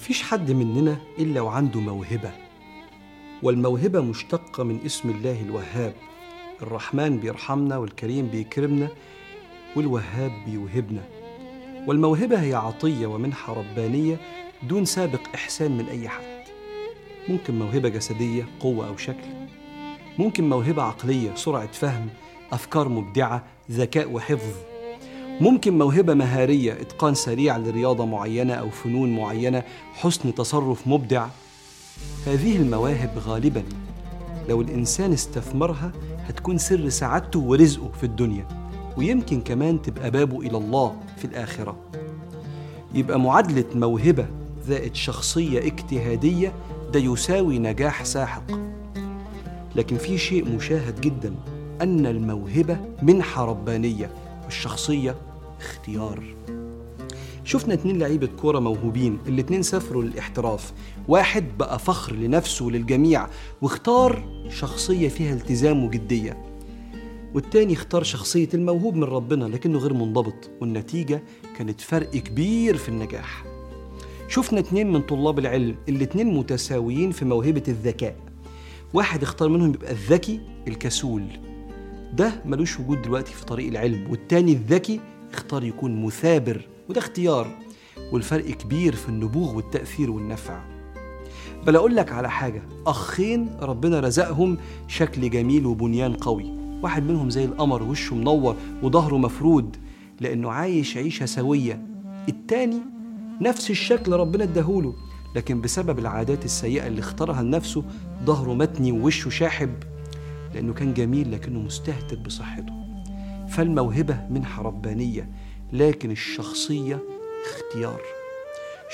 مفيش حد مننا إلا وعنده موهبة والموهبة مشتقة من اسم الله الوهاب. الرحمن بيرحمنا والكريم بيكرمنا والوهاب بيوهبنا. والموهبة هي عطية ومنحة ربانية دون سابق إحسان من أي حد. ممكن موهبة جسدية قوة أو شكل. ممكن موهبة عقلية سرعة فهم أفكار مبدعة ذكاء وحفظ. ممكن موهبة مهارية إتقان سريع لرياضة معينة أو فنون معينة حسن تصرف مبدع. هذه المواهب غالبا لو الإنسان استثمرها هتكون سر سعادته ورزقه في الدنيا ويمكن كمان تبقى بابه إلى الله في الآخرة. يبقى معادلة موهبة زائد شخصية اجتهادية ده يساوي نجاح ساحق. لكن في شيء مشاهد جدا أن الموهبة منحة ربانية والشخصية اختيار. شفنا اتنين لعيبة كورة موهوبين الاتنين سافروا للاحتراف. واحد بقى فخر لنفسه وللجميع واختار شخصية فيها التزام وجدية. والتاني اختار شخصية الموهوب من ربنا لكنه غير منضبط والنتيجة كانت فرق كبير في النجاح. شفنا اتنين من طلاب العلم الاتنين متساويين في موهبة الذكاء. واحد اختار منهم يبقى الذكي الكسول. ده ملوش وجود دلوقتي في طريق العلم والتاني الذكي اختار يكون مثابر وده اختيار. والفرق كبير في النبوغ والتأثير والنفع. بل أقول لك على حاجة أخين ربنا رزقهم شكل جميل وبنيان قوي. واحد منهم زي القمر وشه منور وظهره مفرود لأنه عايش عيشة سوية. التاني نفس الشكل ربنا اداهوله لكن بسبب العادات السيئة اللي اختارها لنفسه ظهره متني ووشه شاحب. لأنه كان جميل لكنه مستهتر بصحته. فالموهبة منحة ربانية لكن الشخصية اختيار.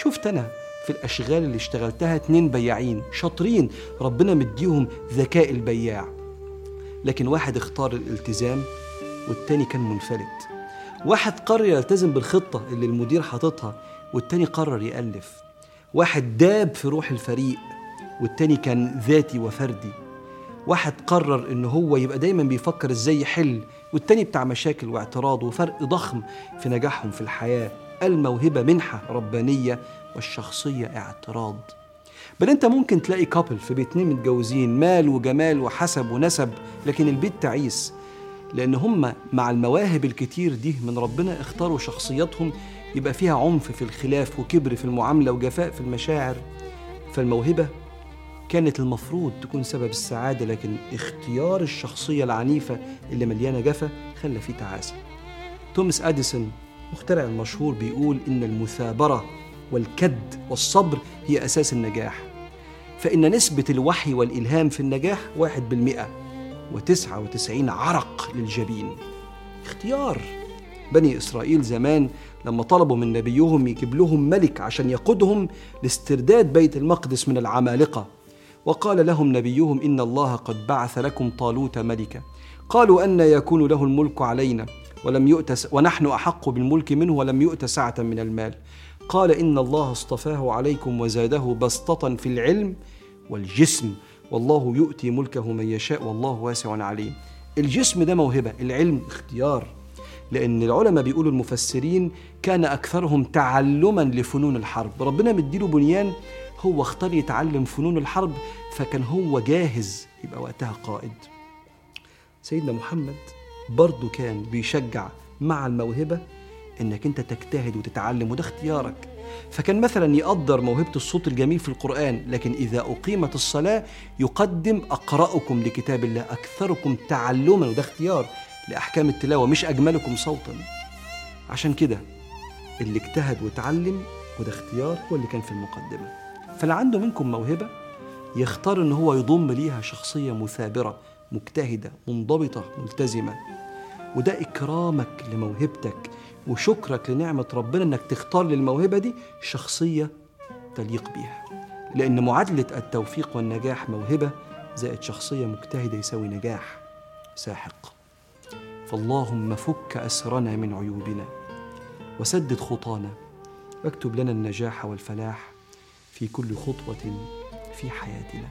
شفت أنا في الأشغال اللي اشتغلتها اتنين بياعين شاطرين ربنا مديهم ذكاء البياع. لكن واحد اختار الالتزام والتاني كان منفلت. واحد قرر يلتزم بالخطة اللي المدير حاططها والتاني قرر يألف. واحد داب في روح الفريق والتاني كان ذاتي وفردي. واحد قرر إن هو يبقى دايما بيفكر إزاي يحل والتاني بتاع مشاكل واعتراض وفرق ضخم في نجاحهم في الحياة الموهبة منحة ربانية والشخصية اعتراض. بل أنت ممكن تلاقي كابل في بيتين متجوزين مال وجمال وحسب ونسب لكن البيت تعيس. لأن هم مع المواهب الكتير دي من ربنا اختاروا شخصياتهم يبقى فيها عنف في الخلاف وكبر في المعاملة وجفاء في المشاعر. فالموهبة كانت المفروض تكون سبب السعادة لكن اختيار الشخصية العنيفة اللي مليانة جفا خلى فيه تعاسة. توماس أديسون مخترع المشهور بيقول إن المثابرة والكد والصبر هي أساس النجاح. فإن نسبة الوحي والإلهام في النجاح واحد بالمئة وتسعة وتسعين عرق للجبين. اختيار بني إسرائيل زمان لما طلبوا من نبيهم يجيب لهم ملك عشان يقودهم لاسترداد بيت المقدس من العمالقة. وقال لهم نبيهم إن الله قد بعث لكم طالوت ملكا. قالوا أن يكون له الملك علينا ولم يؤت ونحن أحق بالملك منه ولم يؤت سعة من المال. قال إن الله اصطفاه عليكم وزاده بسطة في العلم والجسم والله يؤتي ملكه من يشاء والله واسع عليم. الجسم ده موهبة العلم اختيار. لأن العلماء بيقولوا المفسرين كان أكثرهم تعلما لفنون الحرب. ربنا مديله بنيان هو اختار يتعلم فنون الحرب فكان هو جاهز يبقى وقتها قائد. سيدنا محمد برضه كان بيشجع مع الموهبة إنك أنت تجتهد وتتعلم وده اختيارك. فكان مثلا يقدر موهبة الصوت الجميل في القرآن لكن إذا أقيمت الصلاة يقدم أقرأكم لكتاب الله أكثركم تعلما وده اختيار لأحكام التلاوة مش أجملكم صوتا. عشان كده اللي اجتهد وتعلم وده اختيار هو اللي كان في المقدمة. فاللي عنده منكم موهبة؟ يختار إن هو يضم ليها شخصية مثابرة مجتهدة منضبطة ملتزمة. وده إكرامك لموهبتك وشكرك لنعمة ربنا إنك تختار للموهبة دي شخصية تليق بيها. لأن معادلة التوفيق والنجاح موهبة زائد شخصية مجتهدة يساوي نجاح ساحق. فاللهم فك أسرنا من عيوبنا وسدد خطانا واكتب لنا النجاح والفلاح. في كل خطوة في حياتنا.